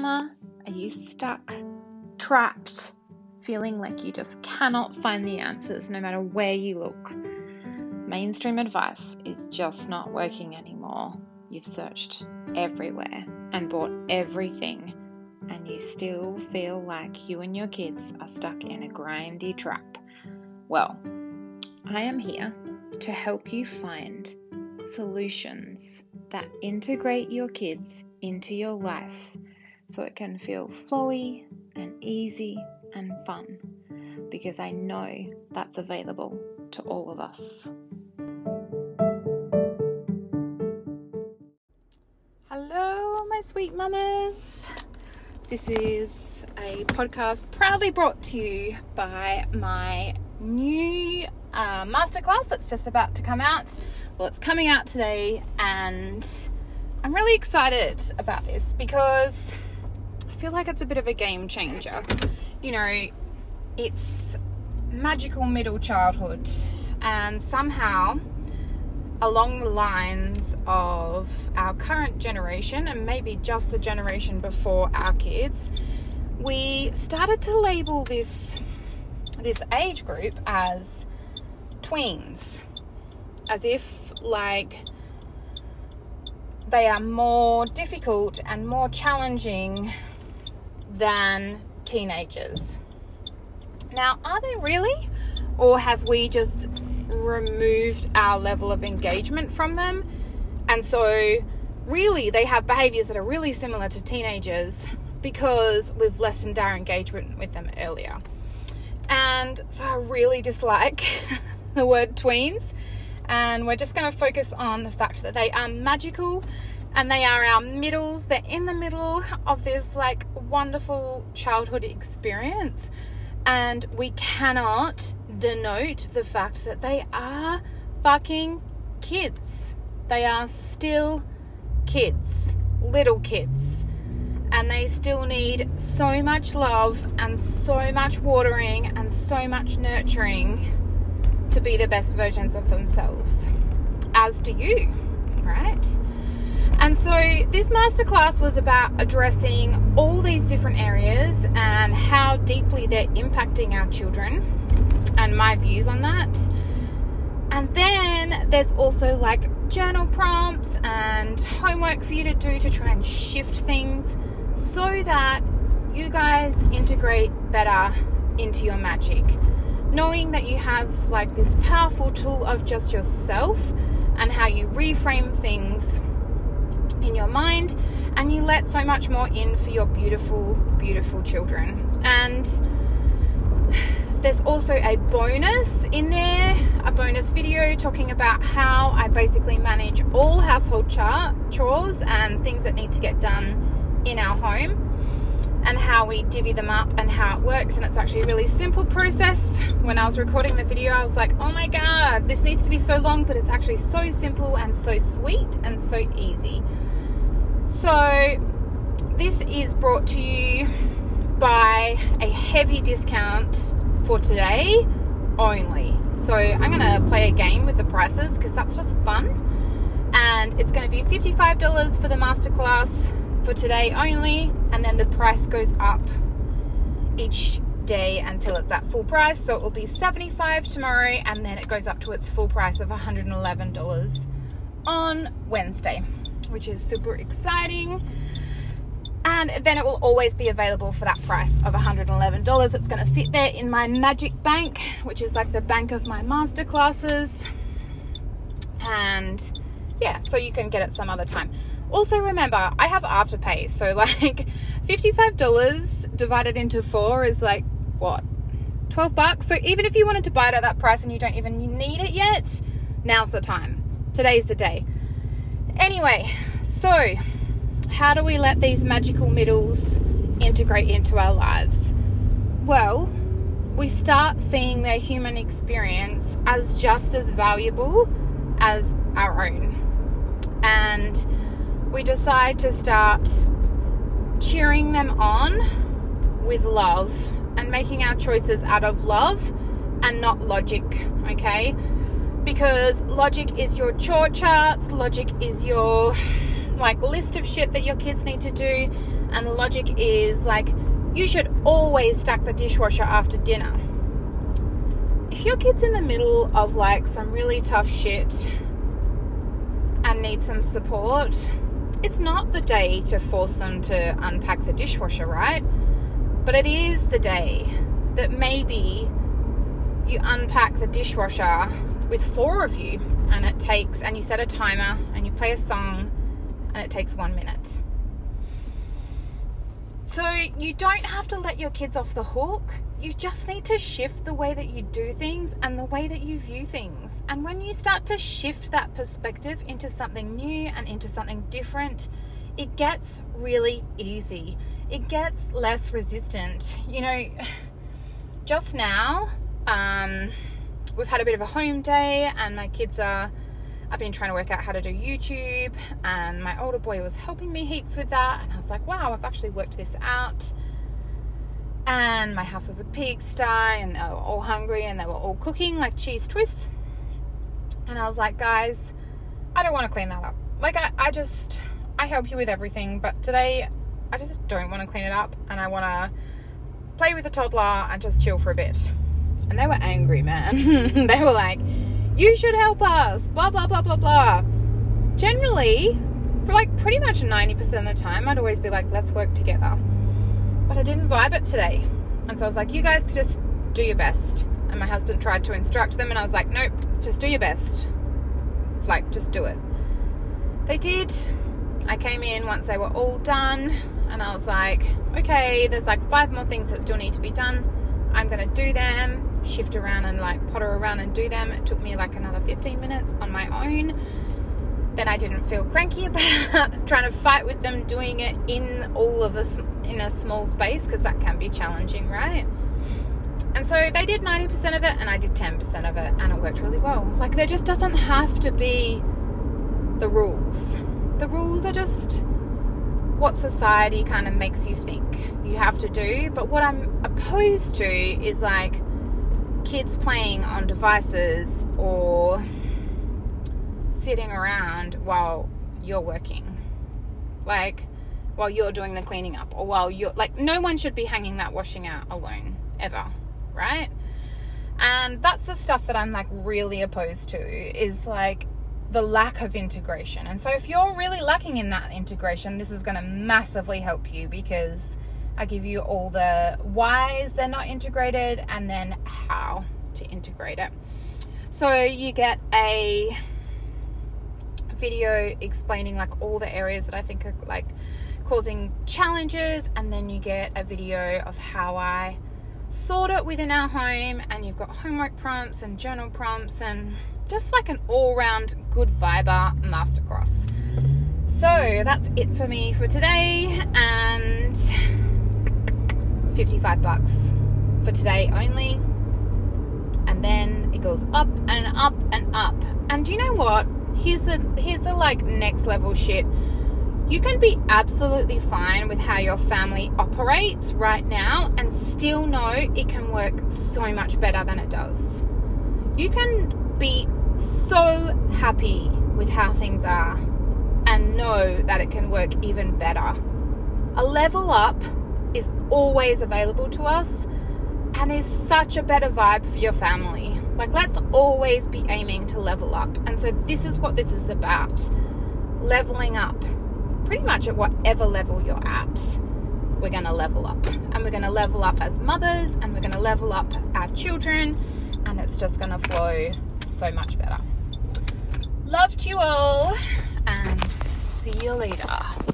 mama, are you stuck, trapped, feeling like you just cannot find the answers no matter where you look? Mainstream advice is just not working anymore. You've searched everywhere and bought everything, and you still feel like you and your kids are stuck in a grindy trap. Well, I am here to help you find solutions that integrate your kids into your life so it can feel flowy and easy and fun because I know that's available to all of us. Hello, my sweet mamas. This is a podcast proudly brought to you by my new uh, masterclass that's just about to come out. Well, it's coming out today, and I'm really excited about this because feel like it's a bit of a game changer. You know, it's magical middle childhood, and somehow along the lines of our current generation and maybe just the generation before our kids, we started to label this this age group as tweens. As if like they are more difficult and more challenging than teenagers. Now, are they really? Or have we just removed our level of engagement from them? And so, really, they have behaviors that are really similar to teenagers because we've lessened our engagement with them earlier. And so, I really dislike the word tweens. And we're just going to focus on the fact that they are magical and they are our middles. They're in the middle of this like wonderful childhood experience, and we cannot denote the fact that they are fucking kids. They are still kids, little kids, and they still need so much love and so much watering and so much nurturing to be the best versions of themselves, as do you, right? And so this masterclass was about addressing all these different areas and how deeply they're impacting our children and my views on that. And then there's also like journal prompts and homework for you to do to try and shift things so that you guys integrate better into your magic. Knowing that you have like this powerful tool of just yourself and how you reframe things in your mind and you let so much more in for your beautiful, beautiful children. And there's also a bonus in there, a bonus video talking about how I basically manage all household chores and things that need to get done in our home and how we divvy them up and how it works. And it's actually a really simple process. When I was recording the video, I was like, oh my god, this needs to be so long, but it's actually so simple and so sweet and so easy. So, this is brought to you by a heavy discount for today only. So, I'm going to play a game with the prices because that's just fun. And it's going to be $55 for the masterclass for today only, and then the price goes up each day until it's at full price. So it will be 75 tomorrow, and then it goes up to its full price of $111 on Wednesday which is super exciting. And then it will always be available for that price of $111. It's going to sit there in my Magic Bank, which is like the bank of my master classes. And yeah, so you can get it some other time. Also, remember, I have afterpay. So, like, $55 divided into four is like what? 12 bucks. So, even if you wanted to buy it at that price and you don't even need it yet, now's the time. Today's the day. Anyway, so how do we let these magical middles integrate into our lives? Well, we start seeing their human experience as just as valuable as our own. And we decide to start cheering them on with love and making our choices out of love and not logic, okay? because logic is your chore charts, logic is your like list of shit that your kids need to do, and logic is like you should always stack the dishwasher after dinner. If your kid's in the middle of like some really tough shit and need some support, it's not the day to force them to unpack the dishwasher, right? But it is the day that maybe you unpack the dishwasher with four of you and it takes, and you set a timer and you play a song and it takes one minute. So you don't have to let your kids off the hook. You just need to shift the way that you do things and the way that you view things. And when you start to shift that perspective into something new and into something different, it gets really easy. It gets less resistant. You know, just now, um, we've had a bit of a home day, and my kids are. I've been trying to work out how to do YouTube, and my older boy was helping me heaps with that. And I was like, wow, I've actually worked this out. And my house was a pigsty, and they were all hungry, and they were all cooking like cheese twists. And I was like, guys, I don't want to clean that up. Like, I, I just, I help you with everything, but today I just don't want to clean it up, and I want to play with the toddler and just chill for a bit and they were angry, man. they were like, you should help us, blah, blah, blah, blah, blah. Generally, for like pretty much 90% of the time, I'd always be like, let's work together. But I didn't vibe it today. And so I was like, you guys just do your best. And my husband tried to instruct them, and I was like, nope, just do your best. Like, just do it. They did. I came in once they were all done, and I was like, okay, there's like five more things that still need to be done. I'm going to do them shift around and like potter around and do them. It took me like another 15 minutes on my own. Then I didn't feel cranky about trying to fight with them doing it in all of us in a small space because that can be challenging, right? And so they did 90% of it and I did 10% of it and it worked really well. Like there just doesn't have to be the rules. The rules are just what society kind of makes you think you have to do. But what I'm opposed to is like kids playing on devices or sitting around while you're working. Like, while you're doing the cleaning up, or while you're like, no one should be hanging that washing out alone, ever, right? And that's the stuff that I'm like really opposed to is like the lack of integration. And so, if you're really lacking in that integration, this is going to massively help you because I give you all the whys they're not integrated and then how to integrate it. So you get a video explaining like all the areas that I think are like causing challenges, and then you get a video of how I sort it within our home, and you've got homework prompts and journal prompts, and just like an all round good viber masterclass. So that's it for me for today, and it's 55 bucks for today only. Then it goes up and up and up. And do you know what? Here's the here's the like next level shit. You can be absolutely fine with how your family operates right now and still know it can work so much better than it does. You can be so happy with how things are and know that it can work even better. A level up is always available to us and is such a better vibe for your family. Like, let's always be aiming to level up. And so, this is what this is about leveling up pretty much at whatever level you're at. We're going to level up. And we're going to level up as mothers and we're going to level up our children. And it's just going to flow so much better. Love to you all and see you later.